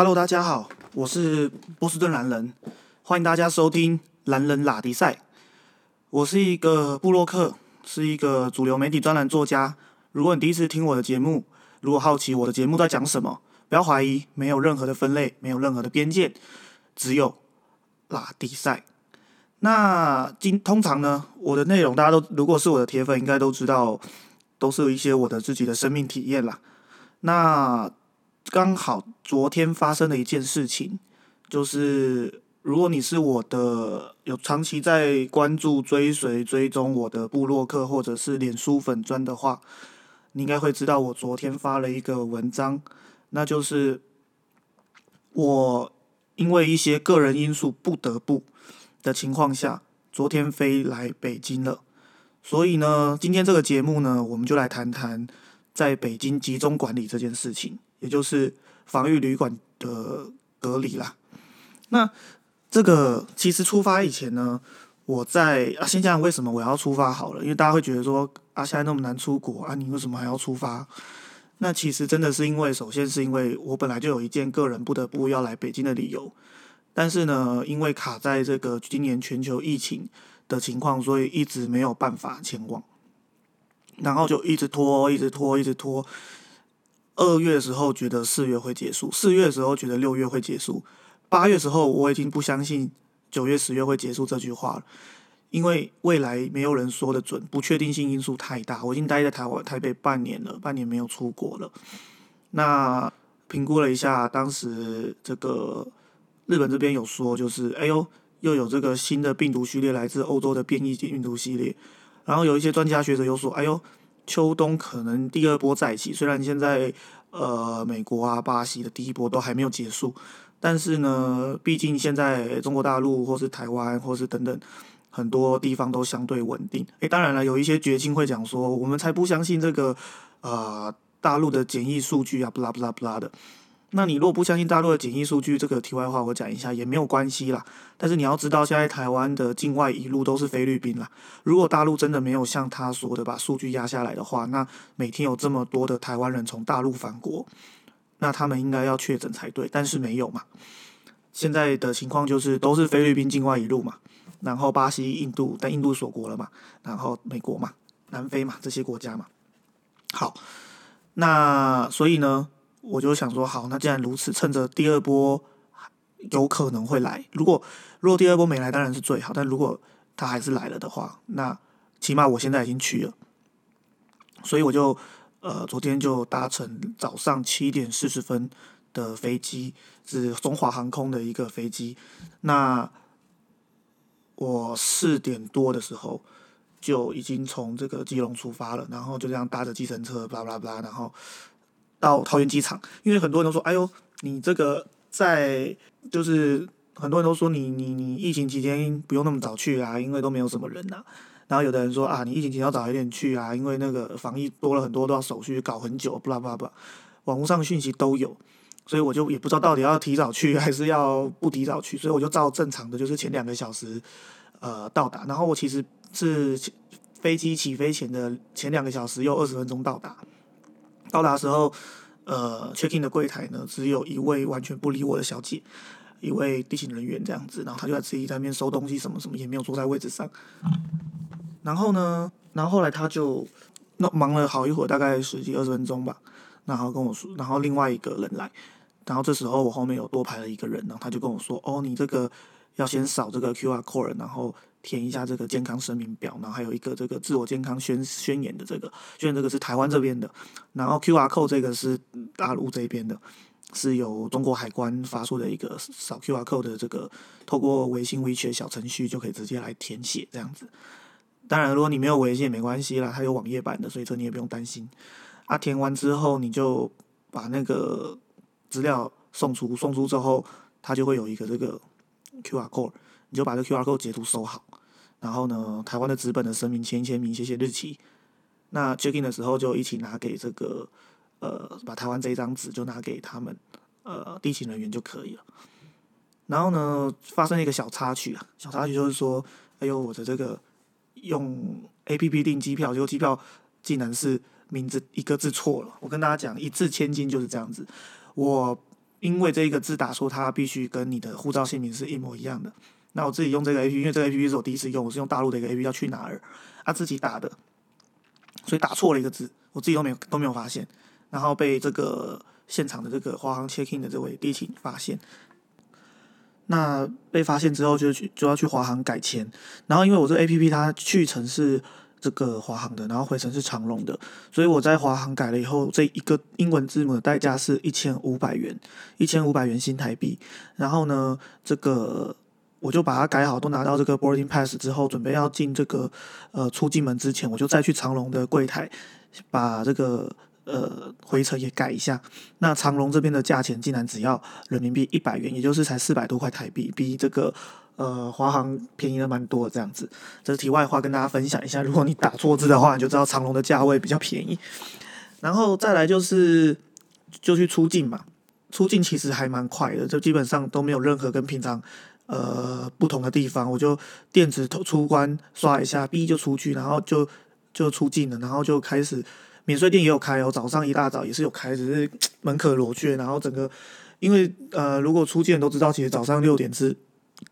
Hello，大家好，我是波士顿蓝人，欢迎大家收听蓝人拉迪赛。我是一个布洛克，是一个主流媒体专栏作家。如果你第一次听我的节目，如果好奇我的节目在讲什么，不要怀疑，没有任何的分类，没有任何的边界，只有拉迪赛。那今通常呢，我的内容大家都如果是我的铁粉，应该都知道，都是有一些我的自己的生命体验啦。那刚好昨天发生的一件事情，就是如果你是我的有长期在关注、追随、追踪我的部落客或者是脸书粉砖的话，你应该会知道我昨天发了一个文章，那就是我因为一些个人因素不得不的情况下，昨天飞来北京了。所以呢，今天这个节目呢，我们就来谈谈在北京集中管理这件事情。也就是防御旅馆的隔离啦。那这个其实出发以前呢，我在啊，先讲为什么我要出发好了，因为大家会觉得说啊，现在那么难出国啊，你为什么还要出发？那其实真的是因为，首先是因为我本来就有一件个人不得不要来北京的理由，但是呢，因为卡在这个今年全球疫情的情况，所以一直没有办法前往，然后就一直拖，一直拖，一直拖。二月的时候觉得四月会结束，四月的时候觉得六月会结束，八月时候我已经不相信九月十月会结束这句话了，因为未来没有人说的准，不确定性因素太大。我已经待在台湾台北半年了，半年没有出国了。那评估了一下，当时这个日本这边有说，就是哎呦，又有这个新的病毒序列来自欧洲的变异病毒系列，然后有一些专家学者又说，哎呦。秋冬可能第二波再起，虽然现在呃美国啊、巴西的第一波都还没有结束，但是呢，毕竟现在中国大陆或是台湾或是等等很多地方都相对稳定。诶，当然了，有一些绝情会讲说，我们才不相信这个呃大陆的检疫数据啊，不啦不啦不啦的。那你如果不相信大陆的检疫数据，这个题外话我讲一下也没有关系啦。但是你要知道，现在台湾的境外一路都是菲律宾啦。如果大陆真的没有像他说的把数据压下来的话，那每天有这么多的台湾人从大陆返国，那他们应该要确诊才对。但是没有嘛？现在的情况就是都是菲律宾境外一路嘛，然后巴西、印度，但印度锁国了嘛，然后美国嘛、南非嘛这些国家嘛。好，那所以呢？我就想说，好，那既然如此，趁着第二波有可能会来，如果如果第二波没来，当然是最好。但如果他还是来了的话，那起码我现在已经去了，所以我就呃昨天就搭乘早上七点四十分的飞机，是中华航空的一个飞机。那我四点多的时候就已经从这个基隆出发了，然后就这样搭着计程车，巴拉巴拉，然后。到桃园机场，因为很多人都说：“哎呦，你这个在就是很多人都说你你你疫情期间不用那么早去啊，因为都没有什么人呐。”然后有的人说：“啊，你疫情期间要早一点去啊，因为那个防疫多了很多，都要手续搞很久，不啦不啦不。”网络上讯息都有，所以我就也不知道到底要提早去 还是要不提早去，所以我就照正常的，就是前两个小时呃到达。然后我其实是飞机起飞前的前两个小时又二十分钟到达。到达时候，呃，check in 的柜台呢，只有一位完全不理我的小姐，一位地勤人员这样子，然后他就在自己在那边收东西，什么什么也没有坐在位置上。然后呢，然后后来他就那忙了好一会儿，大概十几二十分钟吧，然后跟我说，然后另外一个人来，然后这时候我后面有多排了一个人，然后他就跟我说，哦，你这个要先扫这个 QR code，然后。填一下这个健康声明表，然后还有一个这个自我健康宣宣言的这个，宣言这个是台湾这边的，然后 Q R code 这个是大陆这边的，是由中国海关发出的一个扫 Q R code 的这个，透过微信 WeChat 小程序就可以直接来填写这样子。当然，如果你没有微信也没关系啦，它有网页版的，所以这你也不用担心。啊，填完之后你就把那个资料送出，送出之后它就会有一个这个 Q R code。你就把这 Q R code 截图收好，然后呢，台湾的纸本的声明签签名，写写日期。那 check in 的时候就一起拿给这个呃，把台湾这一张纸就拿给他们呃地勤人员就可以了。然后呢，发生一个小插曲啊，小插曲就是说，哎呦，我的这个用 A P P 订机票，结果机票竟然是名字一个字错了。我跟大家讲，一字千金就是这样子。我因为这一个字打错，它必须跟你的护照姓名是一模一样的。那我自己用这个 A P P，因为这个 A P P 是我第一次用，我是用大陆的一个 A P P 叫去哪儿，啊自己打的，所以打错了一个字，我自己都没有都没有发现，然后被这个现场的这个华航 check in 的这位地勤发现。那被发现之后，就去就要去华航改签，然后因为我这 A P P 它去程是这个华航的，然后回程是长龙的，所以我在华航改了以后，这一个英文字母的代价是一千五百元，一千五百元新台币。然后呢，这个我就把它改好，都拿到这个 boarding pass 之后，准备要进这个呃出境门之前，我就再去长龙的柜台把这个。呃，回程也改一下。那长隆这边的价钱竟然只要人民币一百元，也就是才四百多块台币，比这个呃华航便宜了蛮多。这样子，这是题外话，跟大家分享一下。如果你打错字的话，你就知道长隆的价位比较便宜。然后再来就是就去出境嘛，出境其实还蛮快的，就基本上都没有任何跟平常呃不同的地方。我就电子出关刷一下，B 就出去，然后就就出境了，然后就开始。免税店也有开哦，早上一大早也是有开，只是 门可罗雀。然后整个，因为呃，如果出境都知道，其实早上六点是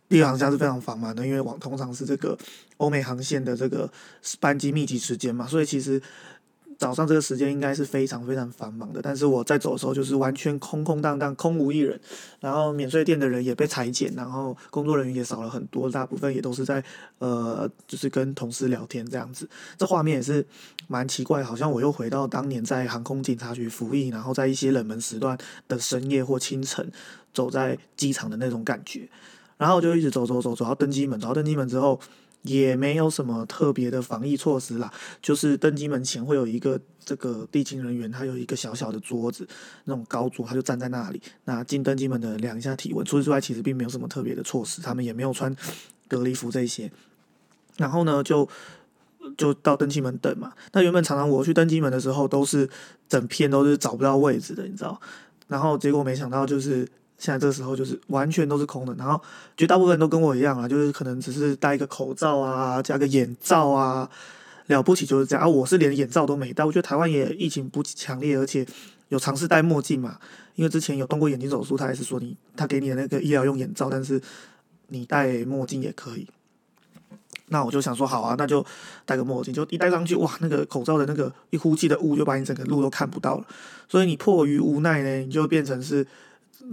列航下是非常繁忙的，因为往通常是这个欧美航线的这个班机密集时间嘛，所以其实。早上这个时间应该是非常非常繁忙的，但是我在走的时候就是完全空空荡荡，空无一人。然后免税店的人也被裁减，然后工作人员也少了很多，大部分也都是在呃，就是跟同事聊天这样子。这画面也是蛮奇怪，好像我又回到当年在航空警察局服役，然后在一些冷门时段的深夜或清晨走在机场的那种感觉。然后我就一直走走走走到登机门，走到登机门之后。也没有什么特别的防疫措施啦，就是登机门前会有一个这个地勤人员，他有一个小小的桌子，那种高桌，他就站在那里。那进登机门的量一下体温，除此之外其实并没有什么特别的措施，他们也没有穿隔离服这些。然后呢，就就到登机门等嘛。那原本常常我去登机门的时候，都是整片都是找不到位置的，你知道？然后结果没想到就是。现在这个时候就是完全都是空的，然后绝大部分人都跟我一样啊，就是可能只是戴一个口罩啊，加个眼罩啊，了不起就是这样啊。我是连眼罩都没戴，我觉得台湾也疫情不强烈，而且有尝试戴墨镜嘛，因为之前有动过眼睛手术，他也是说你他给你的那个医疗用眼罩，但是你戴墨镜也可以。那我就想说好啊，那就戴个墨镜，就一戴上去，哇，那个口罩的那个一呼气的雾就把你整个路都看不到了，所以你迫于无奈呢，你就变成是。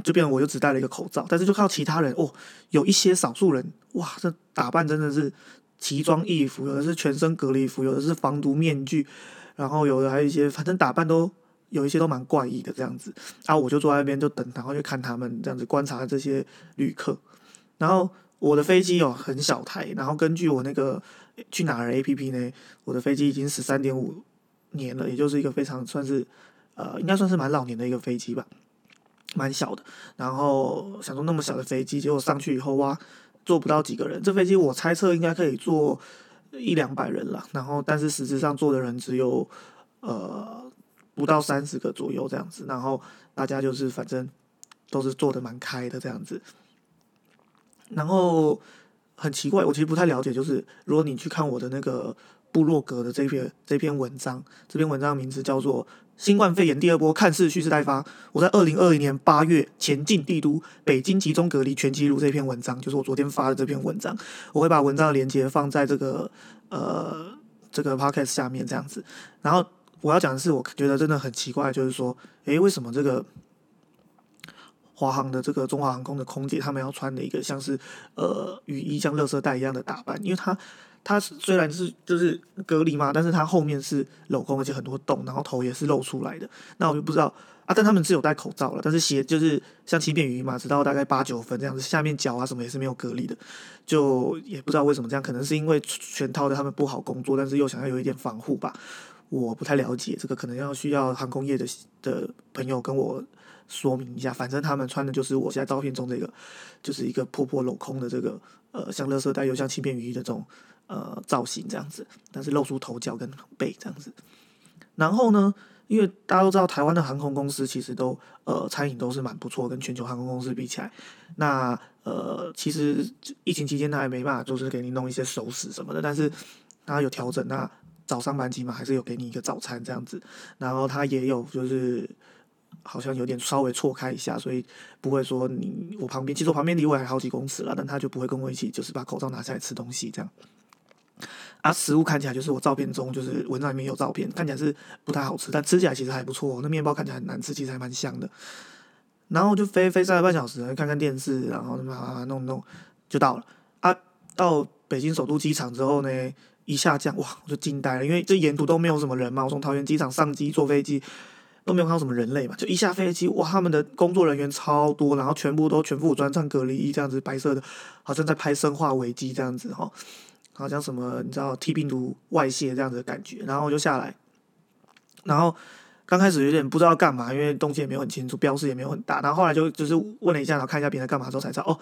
就变我就只戴了一个口罩，但是就看到其他人哦，有一些少数人哇，这打扮真的是奇装异服，有的是全身隔离服，有的是防毒面具，然后有的还有一些，反正打扮都有一些都蛮怪异的这样子。然后我就坐在那边就等，然后就看他们这样子观察这些旅客。然后我的飞机有很小台，然后根据我那个去哪儿 A P P 呢，我的飞机已经十三点五年了，也就是一个非常算是呃，应该算是蛮老年的一个飞机吧。蛮小的，然后想说那么小的飞机，结果上去以后哇，坐不到几个人。这飞机我猜测应该可以坐一两百人了，然后但是实质上坐的人只有呃不到三十个左右这样子。然后大家就是反正都是坐的蛮开的这样子。然后很奇怪，我其实不太了解，就是如果你去看我的那个部落格的这篇这篇文章，这篇文章名字叫做。新冠肺炎第二波看似蓄势待发。我在二零二零年八月前进帝都北京集中隔离全记录这篇文章，就是我昨天发的这篇文章。我会把文章的链接放在这个呃这个 podcast 下面这样子。然后我要讲的是，我觉得真的很奇怪，就是说，诶，为什么这个华航的这个中华航空的空姐，他们要穿的一个像是呃雨衣像垃圾袋一样的打扮？因为他。它虽然是就是隔离嘛，但是它后面是镂空，而且很多洞，然后头也是露出来的。那我就不知道啊，但他们是有戴口罩了，但是鞋就是像轻便雨衣嘛，直到大概八九分这样子，下面脚啊什么也是没有隔离的，就也不知道为什么这样，可能是因为全套的他们不好工作，但是又想要有一点防护吧。我不太了解这个，可能要需要航空业的的朋友跟我说明一下。反正他们穿的就是我现在照片中这个，就是一个破破镂空的这个呃，像垃圾袋又像轻便雨衣的这种。呃，造型这样子，但是露出头角跟背这样子。然后呢，因为大家都知道，台湾的航空公司其实都呃餐饮都是蛮不错，跟全球航空公司比起来。那呃，其实疫情期间他也没办法，就是给你弄一些熟食什么的，但是他有调整。那早上班机嘛，还是有给你一个早餐这样子。然后他也有就是好像有点稍微错开一下，所以不会说你我旁边，其实我旁边离我还好几公尺了，但他就不会跟我一起，就是把口罩拿下来吃东西这样。啊，食物看起来就是我照片中，就是文章里面有照片，看起来是不太好吃，但吃起来其实还不错。那面包看起来很难吃，其实还蛮香的。然后就飞飞三个半小时，看看电视，然后嘛弄弄就到了。啊，到北京首都机场之后呢，一下降哇，我就惊呆了，因为这沿途都没有什么人嘛。我从桃园机场上机坐飞机。都没有看到什么人类嘛，就一下飞机，哇，他们的工作人员超多，然后全部都全副武装，穿隔离衣这样子，白色的，好像在拍《生化危机》这样子哈，好像什么你知道 T 病毒外泄这样子的感觉，然后就下来，然后刚开始有点不知道干嘛，因为东西也没有很清楚，标识也没有很大，然后后来就就是问了一下，然后看一下别人干嘛之后才知道，哦，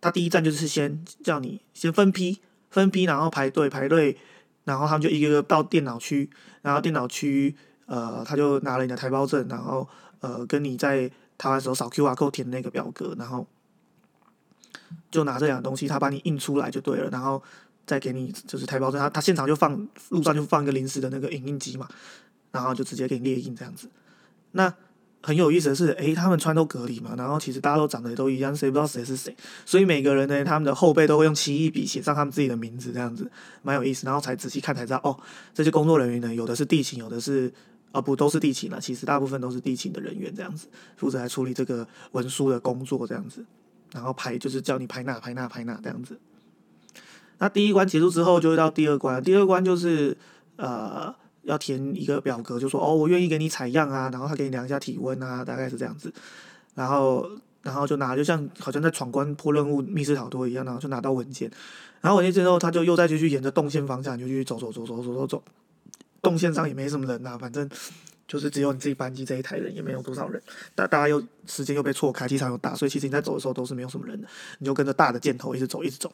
他第一站就是先叫你先分批分批，然后排队排队，然后他们就一个个到电脑区，然后电脑区。呃，他就拿了你的台胞证，然后呃，跟你在台湾时候扫 Q R code 填那个表格，然后就拿这两个东西，他把你印出来就对了，然后再给你就是台胞证，他他现场就放路上就放一个临时的那个影印机嘛，然后就直接给你列印这样子。那很有意思的是，诶，他们穿都隔离嘛，然后其实大家都长得都一样，谁不知道谁是谁，所以每个人呢，他们的后背都会用奇异笔写上他们自己的名字，这样子蛮有意思，然后才仔细看才知道，哦，这些工作人员呢，有的是地勤，有的是。啊，不都是地勤了，其实大部分都是地勤的人员这样子，负责来处理这个文书的工作这样子，然后排就是叫你排那排那排那这样子。那第一关结束之后，就会到第二关，第二关就是呃要填一个表格，就说哦我愿意给你采样啊，然后他给你量一下体温啊，大概是这样子，然后然后就拿，就像好像在闯关破任务密室逃脱一样，然后就拿到文件，然后文件之后他就又再继续沿着动线方向就去走走走走走走走。动线上也没什么人呐，反正就是只有你自己班机这一台人，也没有多少人。大大家又时间又被错开，机场又大，所以其实你在走的时候都是没有什么人的。你就跟着大的箭头一直走，一直走。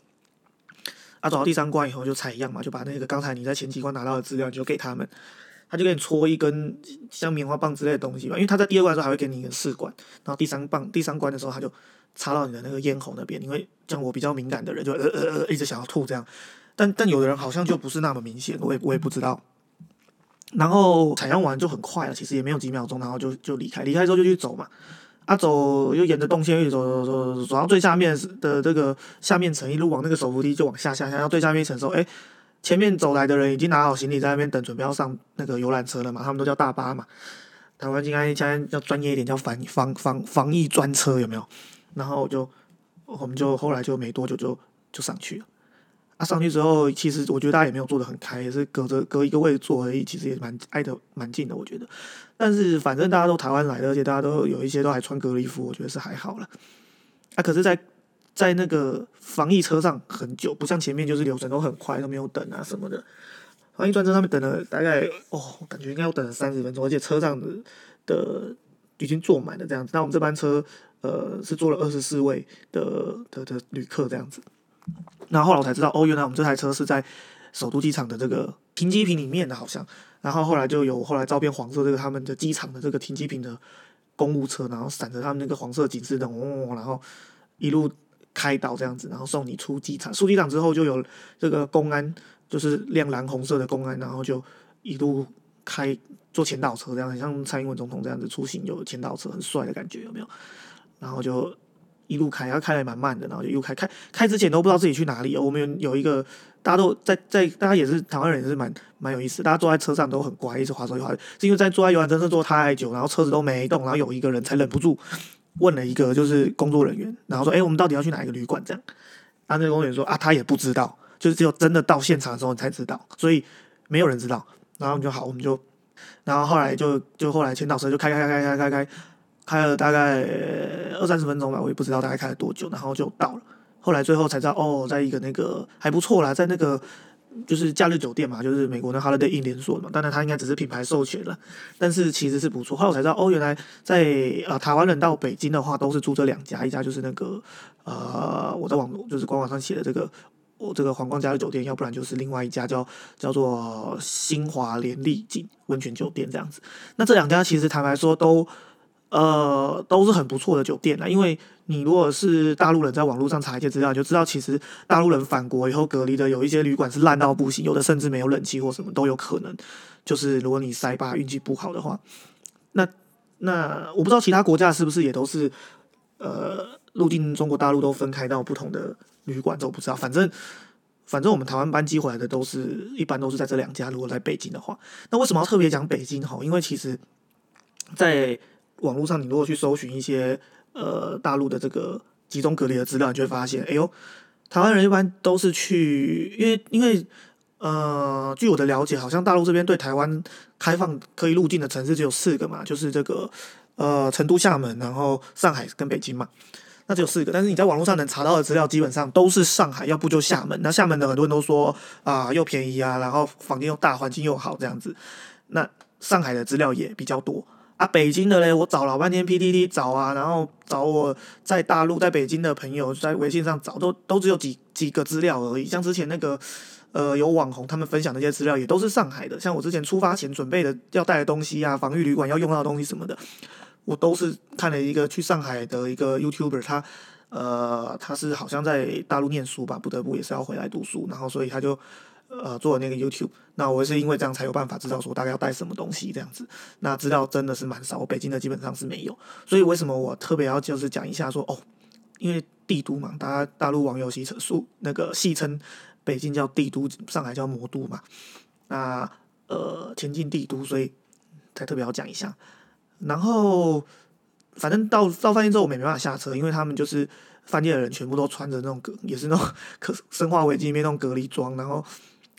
啊，走到第三关以后就采样嘛，就把那个刚才你在前几关拿到的资料就给他们，他就给你戳一根像棉花棒之类的东西嘛，因为他在第二关的时候还会给你一个试管，然后第三棒第三关的时候他就插到你的那个咽喉那边，因为像我比较敏感的人就呃呃呃一直想要吐这样，但但有的人好像就不是那么明显，我也我也不知道。然后采样完就很快了，其实也没有几秒钟，然后就就离开。离开之后就去走嘛，啊走又沿着动线一直走走走走，走到最下面的这个下面层，一路往那个手扶梯就往下下下，到最下面一层时候，哎，前面走来的人已经拿好行李在那边等，准备要上那个游览车了嘛，他们都叫大巴嘛。台湾应该现在要专业一点，叫防防防防疫专车有没有？然后就我们就后来就没多久就就上去了。啊，上去之后，其实我觉得大家也没有坐得很开，也是隔着隔一个位坐而已，其实也蛮挨得蛮近的，我觉得。但是反正大家都台湾来的，而且大家都有一些都还穿隔离服，我觉得是还好了。啊，可是，在在那个防疫车上很久，不像前面就是流程都很快，都没有等啊什么的。防疫专车上面等了大概哦，感觉应该要等了三十分钟，而且车上的的已经坐满了这样子。那我们这班车呃是坐了二十四位的的的旅客这样子。然后后来我才知道，哦，原来我们这台车是在首都机场的这个停机坪里面的，好像。然后后来就有后来照片黄色这个他们的机场的这个停机坪的公务车，然后闪着他们那个黄色警示灯，哦，然后一路开到这样子，然后送你出机场。出机场之后就有这个公安，就是亮蓝红色的公安，然后就一路开坐前导车，这样很像蔡英文总统这样子出行有前导车，很帅的感觉，有没有？然后就。一路开，然后开的蛮慢的，然后就又开开开之前都不知道自己去哪里。我们有一个，大家都在在，大家也是台湾人，也是蛮蛮有意思。大家坐在车上都很乖，一直滑手机滑，是因为在坐在游览车上坐太久，然后车子都没动，然后有一个人才忍不住问了一个就是工作人员，然后说：“哎，我们到底要去哪一个旅馆？”这样，然后那个工作人员说：“啊，他也不知道，就是只有真的到现场的时候你才知道，所以没有人知道。”然后就好，我们就，然后后来就就后来前导车就开开开开开开。开开了大概二三十分钟吧，我也不知道大概开了多久，然后就到了。后来最后才知道，哦，在一个那个还不错啦，在那个就是假日酒店嘛，就是美国的 Holiday Inn 连锁嘛。当然，它应该只是品牌授权了，但是其实是不错。后来我才知道，哦，原来在啊台湾人到北京的话，都是住这两家，一家就是那个呃我在网就是官网上写的这个我这个皇冠假日酒店，要不然就是另外一家叫叫做新华联丽景温泉酒店这样子。那这两家其实坦白说都。呃，都是很不错的酒店啦。因为你如果是大陆人，在网络上查一些资料，就知道其实大陆人返国以后隔离的有一些旅馆是烂到不行，有的甚至没有冷气或什么都有可能。就是如果你塞巴运气不好的话，那那我不知道其他国家是不是也都是呃入境中国大陆都分开到不同的旅馆，这我不知道。反正反正我们台湾班机回来的都是一般都是在这两家。如果在北京的话，那为什么要特别讲北京？哈，因为其实在网络上，你如果去搜寻一些呃大陆的这个集中隔离的资料，你就会发现，哎呦，台湾人一般都是去，因为因为呃，据我的了解，好像大陆这边对台湾开放可以入境的城市只有四个嘛，就是这个呃成都、厦门，然后上海跟北京嘛，那只有四个。但是你在网络上能查到的资料，基本上都是上海，要不就厦门。那厦门的很多人都说啊，又便宜啊，然后房间又大，环境又好这样子。那上海的资料也比较多。啊，北京的嘞，我找老半天 PTT 找啊，然后找我在大陆在北京的朋友在微信上找，都都只有几几个资料而已。像之前那个呃有网红他们分享那些资料，也都是上海的。像我之前出发前准备的要带的东西啊，防御旅馆要用到的东西什么的，我都是看了一个去上海的一个 YouTuber，他呃他是好像在大陆念书吧，不得不也是要回来读书，然后所以他就。呃，做那个 YouTube，那我是因为这样才有办法知道说大概要带什么东西这样子。那资料真的是蛮少，北京的基本上是没有。所以为什么我特别要就是讲一下说哦，因为帝都嘛，大家大陆网友戏称述那个戏称北京叫帝都，上海叫魔都嘛。那呃，前进帝都，所以才特别要讲一下。然后反正到到饭店之后，我们也没办法下车，因为他们就是饭店的人全部都穿着那种隔，也是那种 可生化危机里面那种隔离装，然后。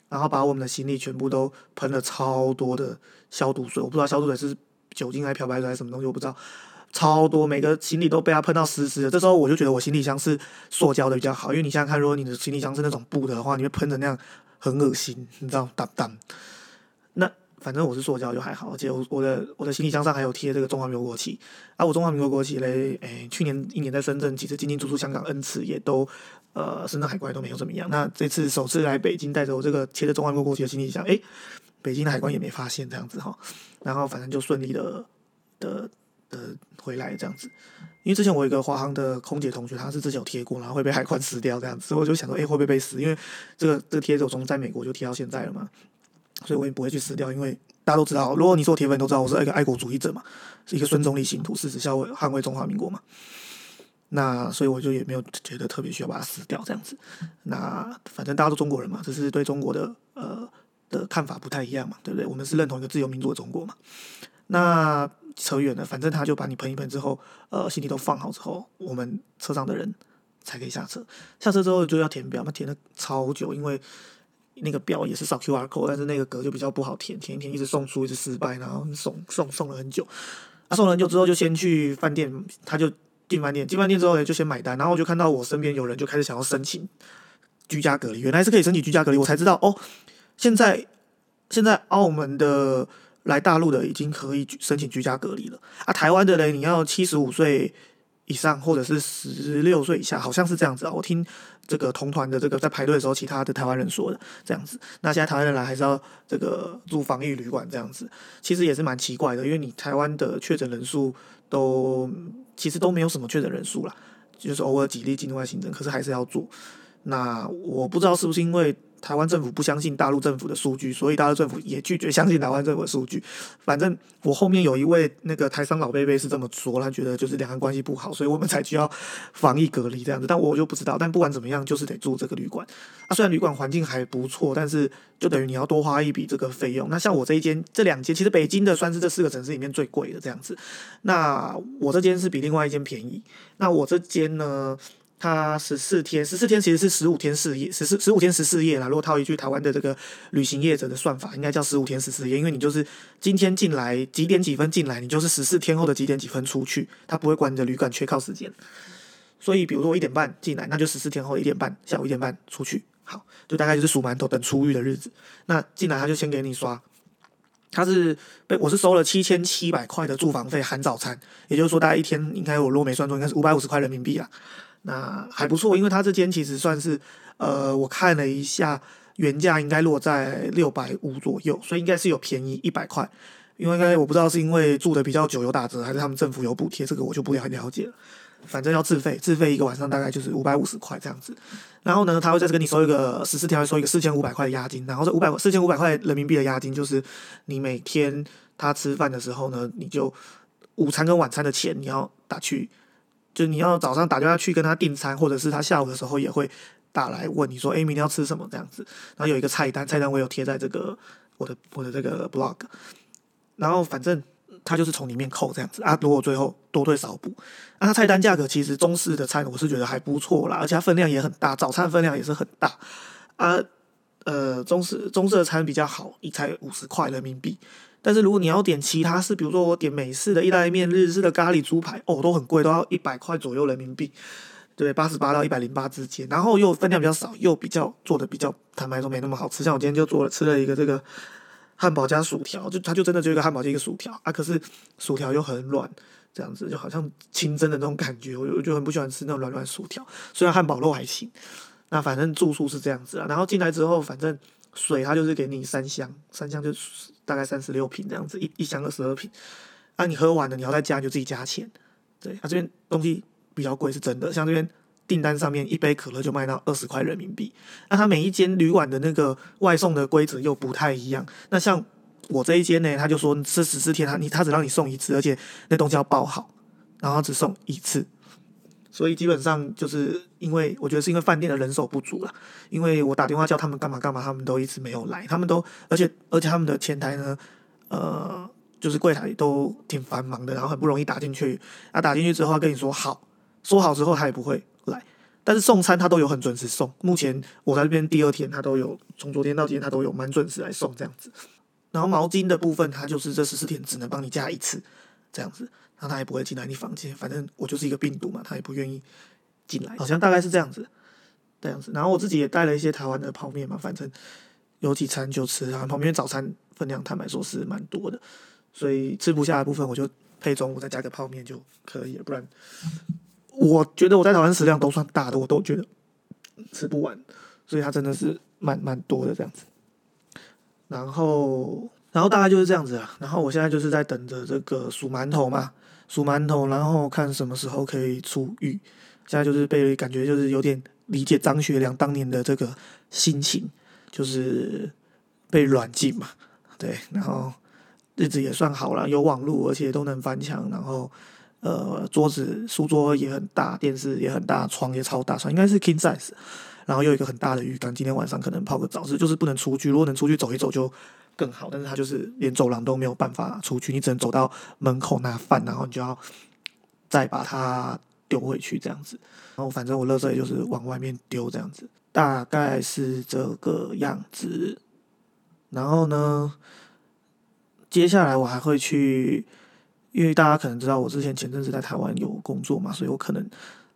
然后把我们的行李全部都喷了超多的消毒水，我不知道消毒水是酒精还是漂白水还是什么东西，我不知道，超多，每个行李都被他喷到湿湿的。这时候我就觉得我行李箱是塑胶的比较好，因为你想想看，如果你的行李箱是那种布的话，你会喷的那样很恶心，你知道，当当。那反正我是塑胶就还好，而且我我的我的行李箱上还有贴这个中华民国国旗，啊，我中华民国国旗嘞，诶，去年一年在深圳几次进进出出香港 N 次也都。呃，深圳海关都没有怎么样。那这次首次来北京，带着我这个贴着中华民国国旗的行李箱，哎，北京的海关也没发现这样子哈。然后反正就顺利的的的回来这样子。因为之前我有一个华航的空姐同学，她是之前有贴过，然后会被海关撕掉这样子，所以我就想说，哎，会不会被撕？因为这个这个贴纸我从在美国就贴到现在了嘛，所以我也不会去撕掉。因为大家都知道，如果你是我铁粉，都知道我是一个爱国主义者嘛，是一个孙中立信徒，誓死捍卫捍卫中华民国嘛。那所以我就也没有觉得特别需要把它撕掉这样子。那反正大家都中国人嘛，只是对中国的呃的看法不太一样嘛，对不对？我们是认同一个自由民主的中国嘛。那扯远了，反正他就把你喷一喷之后，呃，行李都放好之后，我们车上的人才可以下车。下车之后就要填表，那填的超久，因为那个表也是扫 Q R code，但是那个格就比较不好填，填一填一直送出，一直失败，然后送送送了很久。啊，送了很久之后就先去饭店，他就。进饭店，进饭店之后呢，就先买单，然后我就看到我身边有人就开始想要申请居家隔离，原来是可以申请居家隔离，我才知道哦。现在现在澳门的来大陆的已经可以申请居家隔离了啊，台湾的人你要七十五岁以上或者是十六岁以下，好像是这样子啊。我听这个同团的这个在排队的时候，其他的台湾人说的这样子。那现在台湾人来还是要这个住防疫旅馆这样子，其实也是蛮奇怪的，因为你台湾的确诊人数都。其实都没有什么确诊人数啦，就是偶尔几例境外新增，可是还是要做。那我不知道是不是因为。台湾政府不相信大陆政府的数据，所以大陆政府也拒绝相信台湾政府的数据。反正我后面有一位那个台商老贝贝是这么说，他觉得就是两岸关系不好，所以我们才需要防疫隔离这样子。但我就不知道。但不管怎么样，就是得住这个旅馆。啊，虽然旅馆环境还不错，但是就等于你要多花一笔这个费用。那像我这一间、这两间，其实北京的算是这四个城市里面最贵的这样子。那我这间是比另外一间便宜。那我这间呢？它十四天，十四天其实是十五天四夜，十四十五天十四夜啦。如果套一句台湾的这个旅行业者的算法，应该叫十五天十四夜，因为你就是今天进来几点几分进来，你就是十四天后的几点几分出去，他不会管你的旅馆缺靠时间。所以，比如说我一点半进来，那就十四天后一点半，下午一点半出去，好，就大概就是数馒头等出狱的日子。那进来他就先给你刷，他是被我是收了七千七百块的住房费含早餐，也就是说大概一天应该我如果没算错，应该是五百五十块人民币啊。那还不错，因为它这间其实算是，呃，我看了一下，原价应该落在六百五左右，所以应该是有便宜一百块。因为应该我不知道是因为住的比较久有打折，还是他们政府有补贴，这个我就不了了解了。反正要自费，自费一个晚上大概就是五百五十块这样子。然后呢，他会再跟你收一个十四天，收一个四千五百块的押金。然后这五百四千五百块人民币的押金，就是你每天他吃饭的时候呢，你就。午餐跟晚餐的钱你要打去，就你要早上打电话去跟他订餐，或者是他下午的时候也会打来问你说，哎，明天要吃什么这样子。然后有一个菜单，菜单我有贴在这个我的我的这个 blog，然后反正他就是从里面扣这样子啊。如果最后多退少补，啊，他菜单价格其实中式的餐我是觉得还不错啦，而且它分量也很大，早餐分量也是很大啊。呃，中式中式的餐比较好，一才五十块人民币。但是如果你要点其他式，比如说我点美式的意大利面、日式的咖喱猪排，哦，都很贵，都要一百块左右人民币，对，八十八到一百零八之间。然后又分量比较少，又比较做的比较，坦白说没那么好吃。像我今天就做了吃了一个这个汉堡加薯条，就它就真的就一个汉堡加一个薯条啊，可是薯条又很软，这样子就好像清蒸的那种感觉，我我就很不喜欢吃那种软软薯条。虽然汉堡肉还行，那反正住宿是这样子啊。然后进来之后，反正水它就是给你三箱，三箱就。大概三十六瓶这样子，一一箱二十二瓶。啊，你喝完了，你要再加，就自己加钱。对，啊这边东西比较贵，是真的。像这边订单上面一杯可乐就卖到二十块人民币。那他每一间旅馆的那个外送的规则又不太一样。那像我这一间呢，他就说吃十四天，他你他只让你送一次，而且那东西要包好，然后只送一次。所以基本上就是因为我觉得是因为饭店的人手不足了，因为我打电话叫他们干嘛干嘛，他们都一直没有来，他们都而且而且他们的前台呢，呃，就是柜台都挺繁忙的，然后很不容易打进去，啊，打进去之后跟你说好，说好之后他也不会来，但是送餐他都有很准时送，目前我在这边第二天他都有，从昨天到今天他都有蛮准时来送这样子，然后毛巾的部分他就是这十四天只能帮你加一次，这样子。那他也不会进来你房间，反正我就是一个病毒嘛，他也不愿意进来，好像大概是这样子，这样子。然后我自己也带了一些台湾的泡面嘛，反正有几餐就吃啊。泡面早餐分量坦白说是蛮多的，所以吃不下的部分我就配中午再加个泡面就可以了。不然我觉得我在台湾食量都算大的，我都觉得吃不完，所以它真的是蛮蛮多的这样子。然后。然后大概就是这样子啊，然后我现在就是在等着这个数馒头嘛。数馒头，然后看什么时候可以出狱。现在就是被感觉就是有点理解张学良当年的这个心情，就是被软禁嘛，对。然后日子也算好了，有网络，而且都能翻墙。然后呃，桌子书桌也很大，电视也很大，床也超大，床应该是 king size。然后又一个很大的浴缸，今天晚上可能泡个澡，是就是不能出去。如果能出去走一走就。更好，但是他就是连走廊都没有办法出去，你只能走到门口拿饭，然后你就要再把它丢回去这样子。然后反正我垃圾也就是往外面丢这样子，大概是这个样子。然后呢，接下来我还会去，因为大家可能知道我之前前阵子在台湾有工作嘛，所以我可能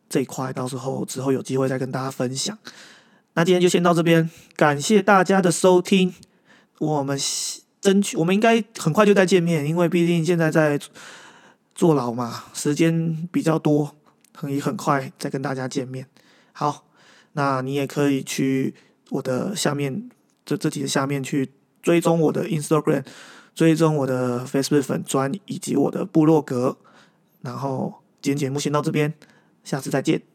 这一块到时候之后有机会再跟大家分享。那今天就先到这边，感谢大家的收听。我们争取，我们应该很快就再见面，因为毕竟现在在坐牢嘛，时间比较多，可以很快再跟大家见面。好，那你也可以去我的下面这这几个下面去追踪我的 Instagram，追踪我的 Facebook 粉砖以及我的部落格。然后今天节目先到这边，下次再见。